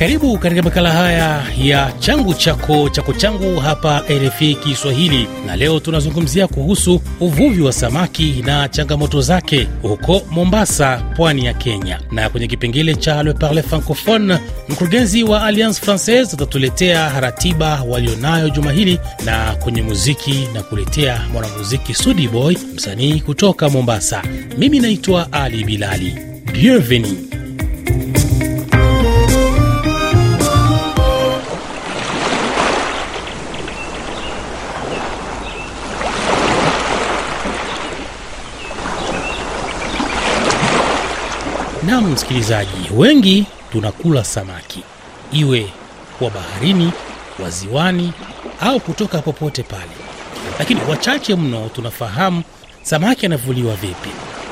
Karibu katika makala haya ya changu chako chako changu hapa RFI Kiswahili, na leo tunazungumzia kuhusu uvuvi wa samaki na changamoto zake huko Mombasa, pwani ya Kenya. Na kwenye kipengele cha Le Parle Francophone, mkurugenzi wa Alliance Francaise atatuletea ratiba walionayo juma hili, na kwenye muziki na kuletea mwanamuziki Sudi Boy, msanii kutoka Mombasa. Mimi naitwa Ali Bilali. Bienvenue. Nam msikilizaji, wengi tunakula samaki, iwe wa baharini, wa ziwani au kutoka popote pale, lakini wachache mno tunafahamu samaki anavuliwa vipi.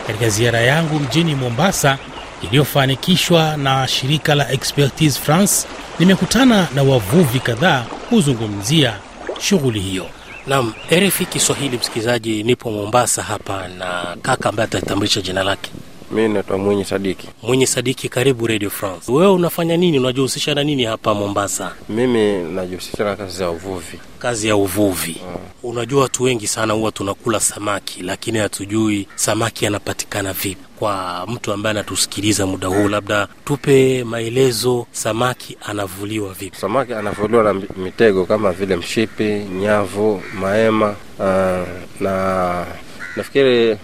Katika ziara yangu mjini Mombasa iliyofanikishwa na shirika la Expertise France, nimekutana na wavuvi kadhaa kuzungumzia shughuli hiyo. Nam RFI Kiswahili, msikilizaji, nipo Mombasa hapa na kaka ambaye atatambulisha jina lake. Mi naitwa Mwinyi Sadiki. Mwenye Sadiki, karibu Radio France. Wewe unafanya nini? Unajihusisha na nini hapa Mombasa? Mimi najihusisha na kazi ya uvuvi. Kazi ya uvuvi. Unajua watu wengi sana huwa tunakula samaki, lakini hatujui samaki anapatikana vipi. Kwa mtu ambaye anatusikiliza muda huu, labda tupe maelezo, samaki anavuliwa vipi? Samaki anavuliwa na mitego kama vile mshipi, nyavu, maema uh, na nafikiri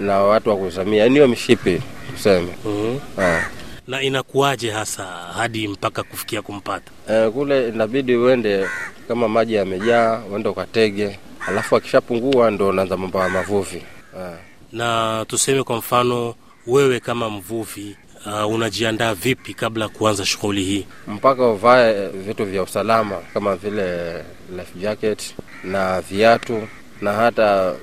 na watu wa kuzamia, hiyo mishipi tuseme. mm-hmm. Ah. Na inakuwaje hasa hadi mpaka kufikia kumpata? Eh, kule inabidi uende kama maji yamejaa, uende ukatege, alafu akishapungua ndo unaanza mambo ya mavuvi. Ah. Na tuseme kwa mfano, wewe kama mvuvi uh, unajiandaa vipi kabla ya kuanza shughuli hii? mpaka uvae vitu vya usalama kama vile life jacket na viatu na hata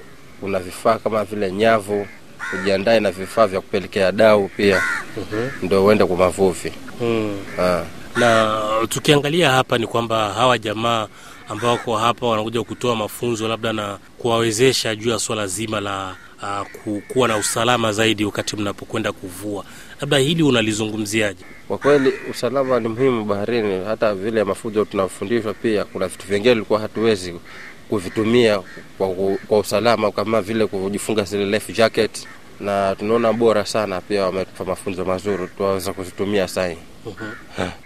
kuna vifaa kama vile nyavu, ujiandae na vifaa vya kupelekea dau pia ndo uende kwa mavuvi. mm. Ah. na tukiangalia hapa ni kwamba hawa jamaa ambao wako hapa wanakuja kutoa mafunzo labda na kuwawezesha juu ya swala zima la uh, kuwa na usalama zaidi wakati mnapokwenda kuvua, labda hili unalizungumziaje? Kwa kweli usalama ni muhimu baharini. Hata vile mafunzo tunafundishwa, pia kuna vitu vingine tulikuwa hatuwezi kuvitumia kwa, kwa usalama kama vile kujifunga zile life jacket, na tunaona bora sana pia wametupa mafunzo mazuri tuwaweza kuzitumia sahi.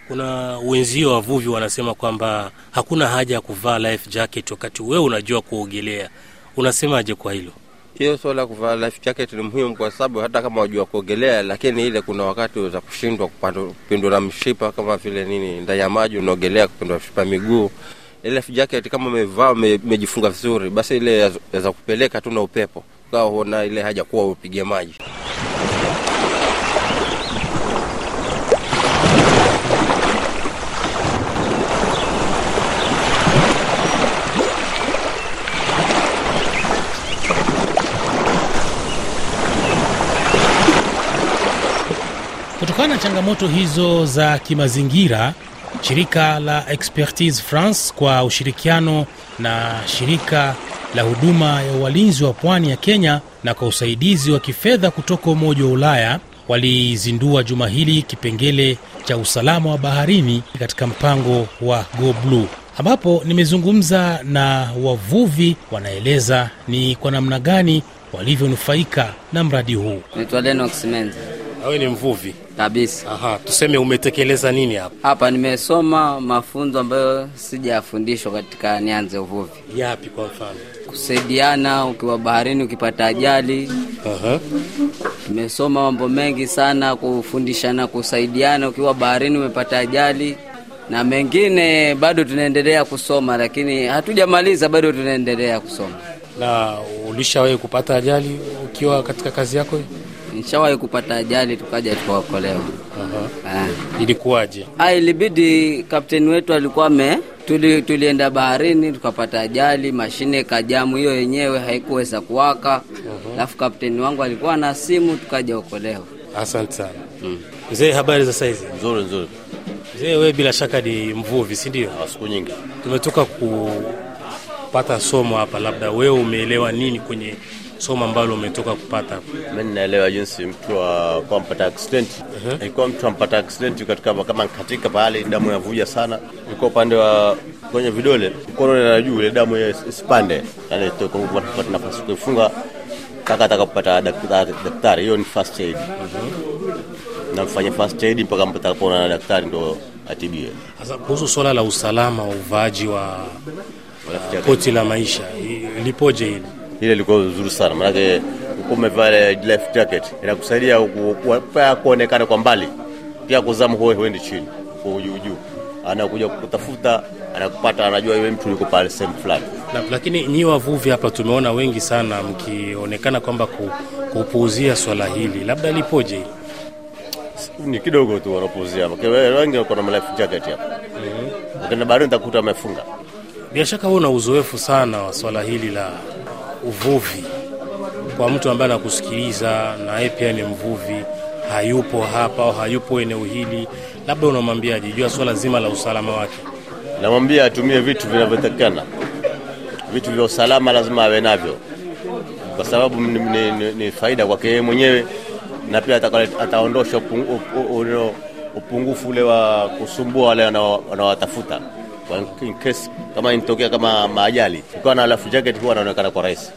Kuna wenzio wavuvi wanasema kwamba hakuna haja ya kuvaa life jacket wakati wewe unajua kuogelea. Unasemaje kwa hilo? Hiyo swala la kuvaa life jacket ni muhimu kwa sababu hata kama wajua kuogelea, lakini ile kuna wakati za kushindwa kupindwa na mshipa kama vile nini ndani ya maji unaogelea kupindua mshipa miguu. Life jacket kama umevaa umejifunga vizuri, basi ile yaza kupeleka tu na upepo, ukawa ile haja kuwa upige maji. Kutokana na changamoto hizo za kimazingira, shirika la Expertise France kwa ushirikiano na shirika la huduma ya walinzi wa pwani ya Kenya na kwa usaidizi wa kifedha kutoka Umoja wa Ulaya walizindua juma hili kipengele cha usalama wa baharini katika mpango wa Go Blue ambapo nimezungumza na wavuvi, wanaeleza ni kwa namna gani walivyonufaika na mradi huu. Naitwa Lenox Menza Wewe ni mvuvi? kabisa. Aha, tuseme umetekeleza nini hapa? Hapa nimesoma mafunzo ambayo sijafundishwa katika nianze uvuvi, Yapi kwa mfano? kusaidiana ukiwa baharini, ukipata ajali. Aha. Nimesoma mambo mengi sana, kufundishana, kusaidiana ukiwa baharini umepata ajali, na mengine bado tunaendelea kusoma, lakini hatujamaliza, bado tunaendelea kusoma. Na ulishawahi kupata ajali ukiwa katika kazi yako? Nishawahi kupata ajali, tukaja tukaokolewa. Ah. Ilikuwaje? Ah, ilibidi kapteni wetu alikuwa me tuli, tulienda baharini tukapata ajali, mashine kajamu hiyo yenyewe haikuweza kuwaka, alafu kapteni wangu alikuwa na simu, tukaja okolewa. Asante sana. Mzee, habari za saizi? Nzuri nzuri, Mzee, wewe bila shaka ni mvuvi, si ndio? siku nyingi Tumetoka kupata somo hapa, labda wewe umeelewa nini kwenye somo ambalo umetoka kupata? Mimi ninaelewa jinsi mtu kwa mpata accident ilikuwa mtu ampata accident katika kama katika pale damu inavuja sana, ilikuwa upande wa kwenye vidole mkono na juu, ile damu isipande, yani kupata nafasi kuifunga mpaka atakapata daktari. Hiyo ni first aid, uh-huh. Namfanya first aid mpaka mtakapoona na daktari ndo atibie. Sasa kuhusu swala la usalama wa uvaaji wa uh, koti la maisha lipoje hili? Ile ilikuwa nzuri sana maanake ulikuwa umevaa life jacket. Inakusaidia kuonekana kwa mbali, pia kuzama huwe huendi chini kwa juu juu, anakuja kutafuta anakupata, anajua yule mtu yuko pale sehemu fulani. Lakini nyi wavuvi hapa tumeona wengi sana mkionekana kwamba ku, kupuuzia swala hili, labda lipoje? Ni kidogo tu wanapuuzia, wengi wako na life jacket hapa, ukienda baharini utakuta amefunga. Bila shaka wewe una uzoefu sana wa swala hili la uvuvi. Kwa mtu ambaye anakusikiliza na yeye pia ni mvuvi, hayupo hapa au hayupo eneo hili, labda unamwambiaje juu ya swala zima la usalama wake? Namwambia atumie vitu vinavyotakikana, vitu vya usalama lazima awe navyo, kwa sababu ni, ni, ni, ni faida kwake yeye mwenyewe na pia ataondosha upungufu ule wa kusumbua wale wanaowatafuta in case kama inatokea kama maajali, ukiwa na life jacket huwa anaonekana kwa rahisi.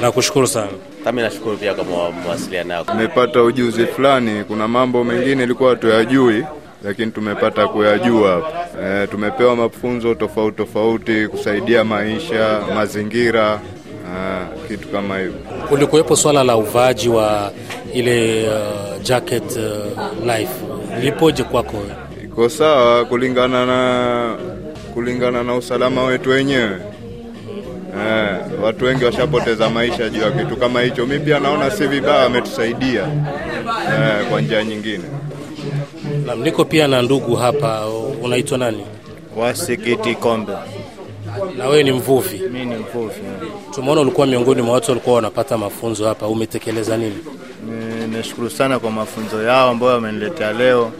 Nakushukuru sana. Kami nashukuru pia kwa mawasiliano yako. Tumepata ujuzi fulani. Kuna mambo mengine ilikuwa tuyajui, lakini tumepata kuyajua hapa. E, tumepewa mafunzo tofauti tofauti kusaidia maisha, mazingira, e, kitu kama hivyo. Kulikuwepo swala la uvaaji wa ile uh, jacket uh, life lipoje kwako? Iko sawa kulingana na kulingana na usalama wetu wenyewe. Eh, watu wengi washapoteza maisha juu ya kitu kama hicho. Mi pia naona si vibaya, ametusaidia eh, kwa njia nyingine. Na niko pia na ndugu hapa, unaitwa nani? Wasikiti Kombe. Na wewe ni mvuvi. Mimi ni mvuvi. Tumeona ulikuwa miongoni mwa watu walikuwa wanapata mafunzo hapa, umetekeleza nini? Nimeshukuru sana kwa mafunzo yao ambayo wameniletea leo.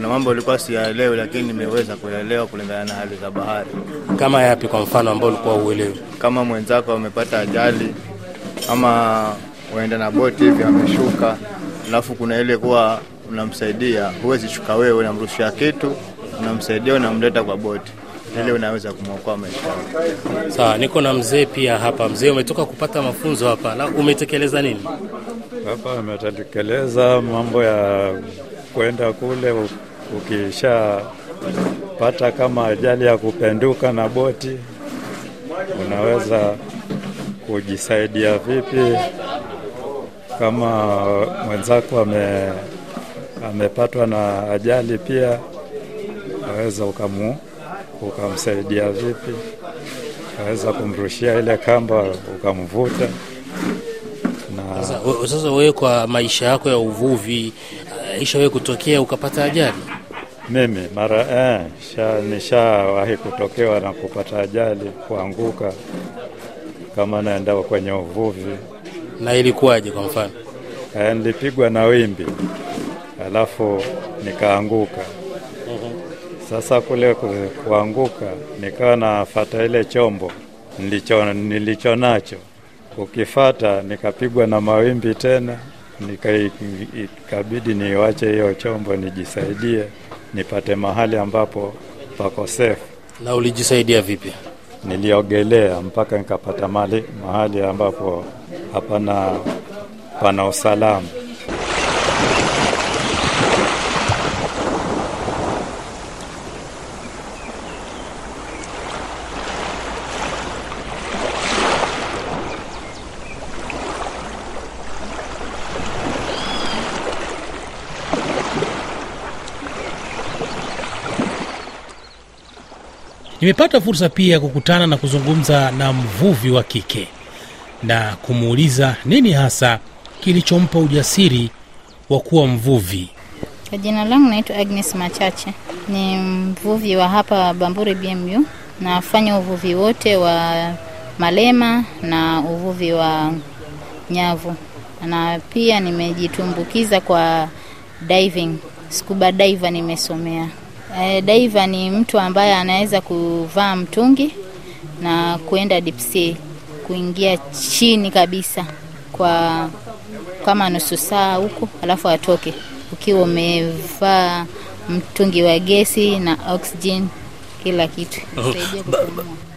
Kuna mambo ilikuwa siyaelewi, lakini nimeweza kuyaelewa kulingana na hali za bahari. Kama yapi kwa mfano ambao ulikuwa uelewi? Kama mwenzako amepata ajali ama waenda na boti hivi ameshuka, alafu kuna ile kuwa unamsaidia, huwezi shuka wewe, unamrushia kitu, unamsaidia, unamleta kwa boti ile unaweza kumwokoa maisha. Sawa, niko na mzee pia hapa. Mzee, umetoka kupata mafunzo hapa, la umetekeleza nini? Hapa ametekeleza mambo ya kwenda kule, ukishapata kama ajali ya kupenduka na boti, unaweza kujisaidia vipi? Kama mwenzako ame, amepatwa na ajali pia, unaweza ukamu, ukamsaidia vipi, unaweza kumrushia ile kamba ukamvuta. Na Sasa wewe kwa maisha yako ya uvuvi ishawahi isha wewe kutokea ukapata ajali? Mimi mara eh, sha, nishawahi kutokewa na kupata ajali kuanguka kama naenda kwenye uvuvi Na ilikuwaje kwa mfano? eh, nilipigwa na wimbi alafu nikaanguka. Sasa kule kuanguka nikawa nafata ile chombo nilicho, nilicho nacho kukifata, nikapigwa na mawimbi tena, nika ikabidi niwache hiyo chombo nijisaidie nipate mahali ambapo pako safe. Na ulijisaidia vipi? Niliogelea mpaka nikapata mali, mahali ambapo hapana pana usalama. Nimepata fursa pia ya kukutana na kuzungumza na mvuvi wa kike na kumuuliza nini hasa kilichompa ujasiri wa kuwa mvuvi. Kwa jina langu naitwa Agnes Machache, ni mvuvi wa hapa Bamburi BMU. Nafanya uvuvi wote wa malema na uvuvi wa nyavu, na pia nimejitumbukiza kwa diving, scuba diver nimesomea. E, daiva ni mtu ambaye anaweza kuvaa mtungi na kuenda deep sea, kuingia chini kabisa kwa kama nusu saa huko, alafu atoke ukiwa umevaa mtungi wa gesi na oxygen, kila kitu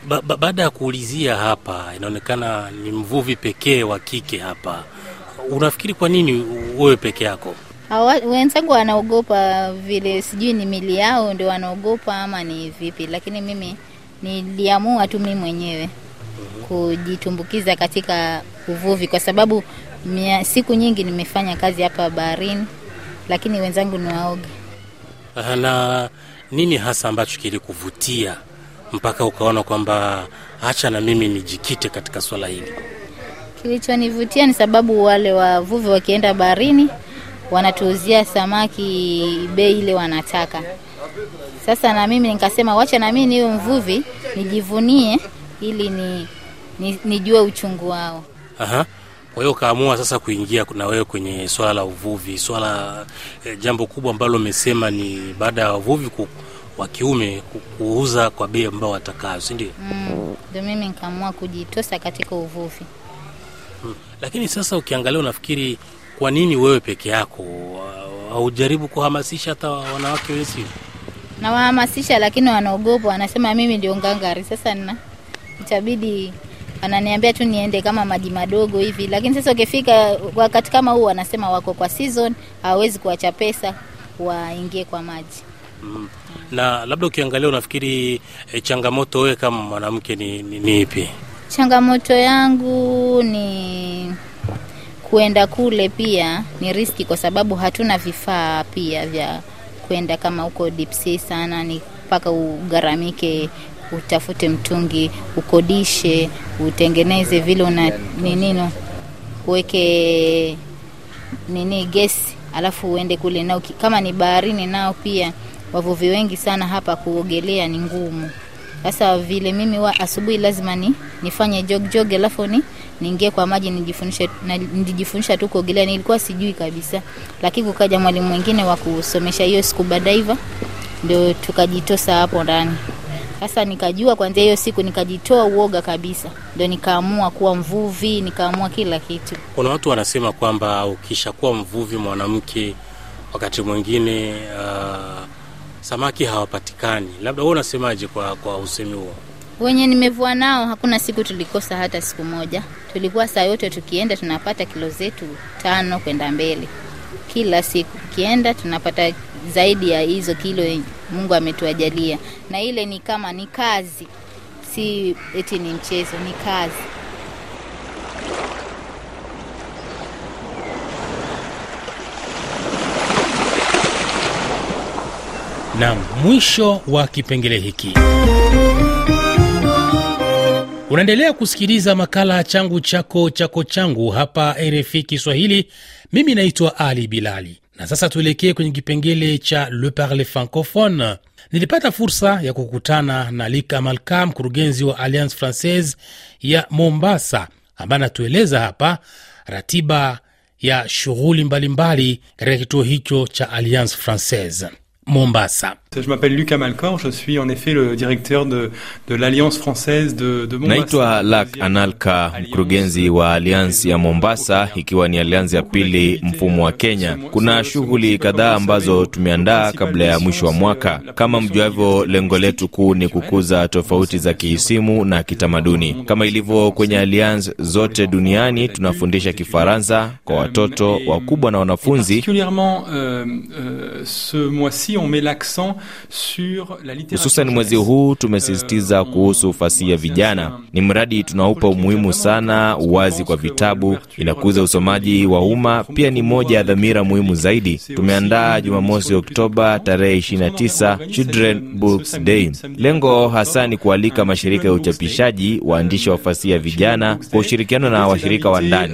ba- ba- baada ya kuulizia hapa, inaonekana ni mvuvi pekee wa kike hapa. Unafikiri kwa nini wewe peke yako? Hawa- wenzangu wanaogopa vile, sijui ni mili yao ndio wanaogopa ama ni vipi, lakini mimi niliamua tu mimi mwenyewe kujitumbukiza katika uvuvi kwa sababu mia, siku nyingi nimefanya kazi hapa baharini, lakini wenzangu ni waoga. Ah, Na nini hasa ambacho kilikuvutia mpaka ukaona kwamba hacha na mimi nijikite katika swala hili? Kilichonivutia ni sababu wale wavuvi wakienda baharini wanatuuzia samaki bei ile wanataka. Sasa na mimi nikasema wacha na mimi niwe mvuvi nijivunie, ili ni, ni, nijue uchungu wao. Aha. Kwa hiyo ukaamua sasa kuingia na wewe kwenye swala la uvuvi, swala eh, jambo kubwa ambalo umesema ni baada ya wavuvi wa kiume kuuza kwa bei ambao watakayo, si ndio? Mm, Ndio mimi nikaamua kujitosa katika uvuvi. Lakini sasa ukiangalia, unafikiri kwa nini wewe peke yako haujaribu kuhamasisha hata wanawake wenzio? Nawahamasisha, lakini wanaogopa, wanasema mimi ndio ngangari. Sasa na itabidi wananiambia tu niende kama maji madogo hivi, lakini sasa ukifika wakati kama huu, wanasema wako kwa season, hawawezi kuacha pesa waingie kwa maji. Mm. Na labda ukiangalia, unafikiri e, changamoto wewe kama mwanamke ni, ni, ni ipi? Changamoto yangu ni kuenda kule, pia ni riski kwa sababu hatuna vifaa pia vya kwenda kama huko deep sana, ni mpaka ugharamike, utafute mtungi, ukodishe, utengeneze vile una ninino, uweke nini gesi, alafu uende kule nao. Kama ni baharini, nao pia wavuvi wengi sana hapa, kuogelea ni ngumu. Sasa vile mimi wa asubuhi lazima ni nifanye jog jog, alafu ni niingie kwa maji nijifunishe, na nijifundisha tu kuogelea. Nilikuwa sijui kabisa, lakini kukaja mwalimu mwingine wa kusomesha hiyo scuba diver, ndio tukajitosa hapo ndani. Sasa nikajua kwanzia hiyo siku nikajitoa uoga kabisa, ndio nikaamua kuwa mvuvi, nikaamua kila kitu. Kuna watu wanasema kwamba ukishakuwa mvuvi mwanamke, wakati mwingine uh, samaki hawapatikani. Labda wewe unasemaje kwa, kwa usemi huo? Wenye nimevua nao hakuna siku tulikosa hata siku moja. Tulikuwa saa yote tukienda tunapata kilo zetu tano kwenda mbele, kila siku ukienda tunapata zaidi ya hizo kilo Mungu ametuajalia, na ile ni kama ni kazi, si eti ni mchezo, ni kazi. Naam, mwisho wa kipengele hiki. Unaendelea kusikiliza makala changu chako chako changu hapa RFI Kiswahili. Mimi naitwa Ali Bilali, na sasa tuelekee kwenye kipengele cha Le Parle Francophone. Nilipata fursa ya kukutana na Lika Malka, mkurugenzi wa Alliance Francaise ya Mombasa, ambaye anatueleza hapa ratiba ya shughuli mbalimbali katika kituo hicho cha Alliance Francaise Mombasa. Je m'appelle Lucas Malcor, je suis en effet le directeur de, de l'Alliance française de, de Mombasa. Naitwa Lak Analka, mkurugenzi wa aliansi ya Mombasa, ikiwa ni aliansi ya pili mfumo wa Kenya. Kuna shughuli kadhaa ambazo tumeandaa kabla ya mwisho wa mwaka. Kama mjuavyo, lengo letu kuu ni kukuza tofauti za kihisimu na kitamaduni. Kama ilivyo kwenye Alliance zote duniani, tunafundisha Kifaransa kwa watoto wakubwa na wanafunzi Euh, euh. Hususan mwezi huu tumesisitiza kuhusu fasihi ya vijana. Ni mradi tunaupa umuhimu sana uwazi kwa vitabu, inakuza usomaji wa umma, pia ni moja ya dhamira muhimu zaidi. Tumeandaa Jumamosi Oktoba tarehe 29 Children Books Day. Lengo hasa ni kualika mashirika ya uchapishaji, waandishi wa fasihi ya vijana kwa ushirikiano na washirika wa ndani.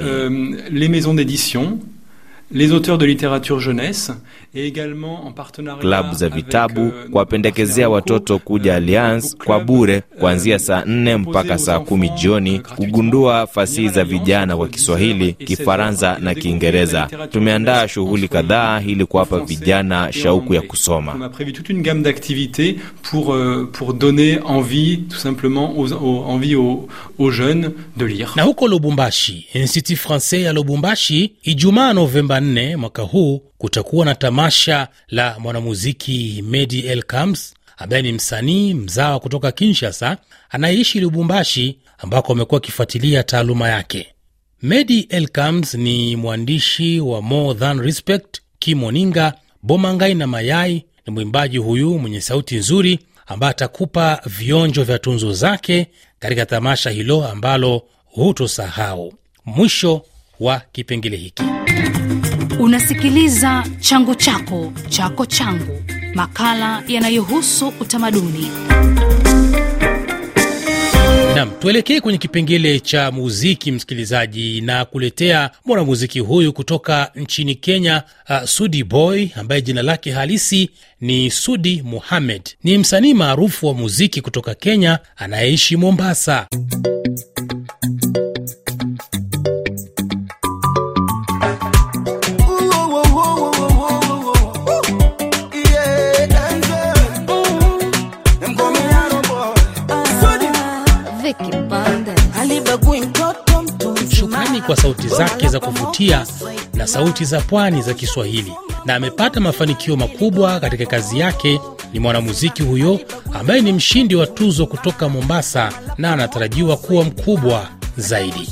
Euh, les auteurs de littérature jeunesse et également en partenariat klabu za vitabu euh, kuwapendekezea watoto kuja Alliance kwa bure kuanzia saa nne mpaka saa kumi jioni kugundua fasihi za vijana kwa Kiswahili, Kifaransa na Kiingereza. Tumeandaa shughuli kadhaa ili kuwapa vijana shauku ya On kusoma. a prévu toute une gamme d'activités pour, euh, pour donner envie, tout simplement, aux, aux- envie aux, aux jeunes de lire. Na huko Lubumbashi, Institut Francais ya Lubumbashi, Ijumaa Novemba 4 mwaka huu kutakuwa na tamasha la mwanamuziki Medi El Kams ambaye ni msanii mzawa kutoka Kinshasa anayeishi Lubumbashi ambako amekuwa akifuatilia taaluma yake. Medi El Kams ni mwandishi wa More Than Respect, Kimoninga, Bomangai na Mayai. Ni mwimbaji huyu mwenye sauti nzuri ambaye atakupa vionjo vya tunzo zake katika tamasha hilo ambalo hutosahau. Mwisho wa kipengele hiki. Unasikiliza changu chako chako changu, makala yanayohusu utamaduni. Nam, tuelekee kwenye kipengele cha muziki, msikilizaji, na kuletea mwanamuziki huyu kutoka nchini Kenya, uh, Sudi Boy ambaye jina lake halisi ni Sudi Muhamed. Ni msanii maarufu wa muziki kutoka Kenya anayeishi Mombasa. Kwa sauti zake za kuvutia na sauti za pwani za Kiswahili, na amepata mafanikio makubwa katika kazi yake. Ni mwanamuziki huyo ambaye ni mshindi wa tuzo kutoka Mombasa na anatarajiwa kuwa mkubwa zaidi.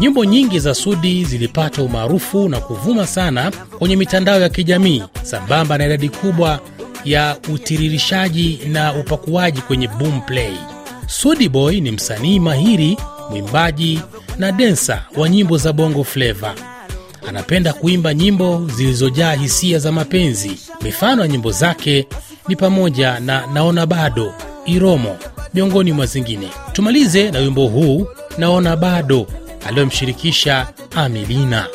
Nyimbo nyingi za Sudi zilipata umaarufu na kuvuma sana kwenye mitandao ya kijamii sambamba na idadi kubwa ya utiririshaji na upakuaji kwenye Boomplay. Sudi Boy ni msanii mahiri, mwimbaji na densa wa nyimbo za bongo fleva. Anapenda kuimba nyimbo zilizojaa hisia za mapenzi. Mifano ya nyimbo zake ni pamoja na naona bado, Iromo, miongoni mwa zingine. Tumalize na wimbo huu naona bado aliyomshirikisha Amilina.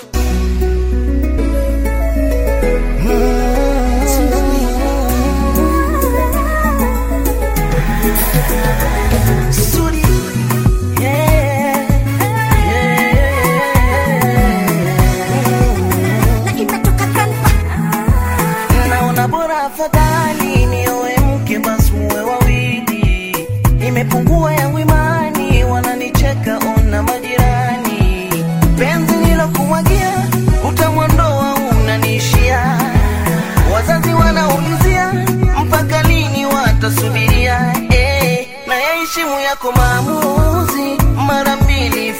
Na yaheshimu yako maamuzi mara mbili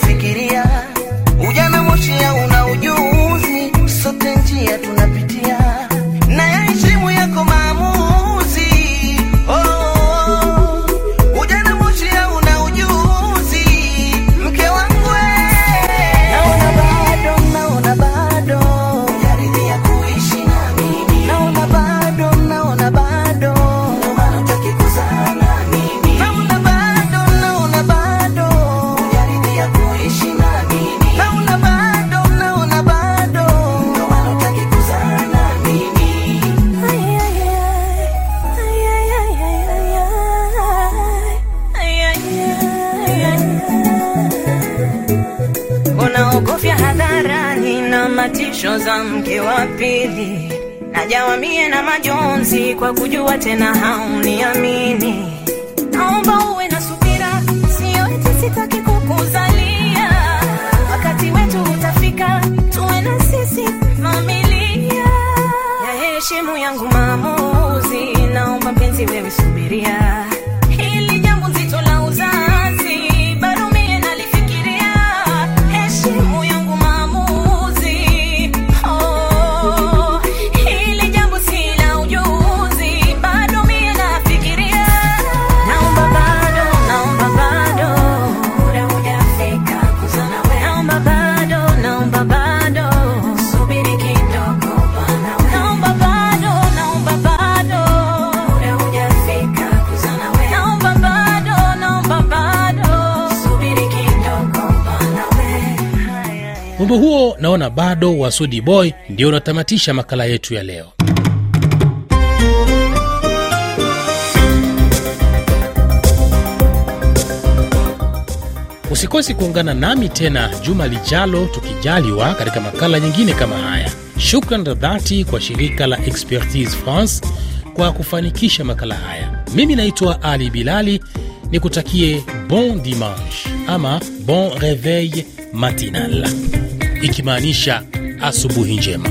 mke wa pili. Najawamie na majonzi kwa kujua tena hauniamini. Naomba uwe na subira sio sitaki kukuzalia. Wakati wetu utafika tuwe na sisi familia. Ya heshimu yangu maamuzi naomba mpenzi wewe subiria huo naona bado wa Sudi Boy ndio unatamatisha makala yetu ya leo. Usikosi kuungana nami tena juma lijalo, tukijaliwa, katika makala nyingine kama haya. Shukran za dhati kwa shirika la Expertise France kwa kufanikisha makala haya. Mimi naitwa Ali Bilali, nikutakie bon dimanche ama bon reveil matinal, ikimaanisha asubuhi njema.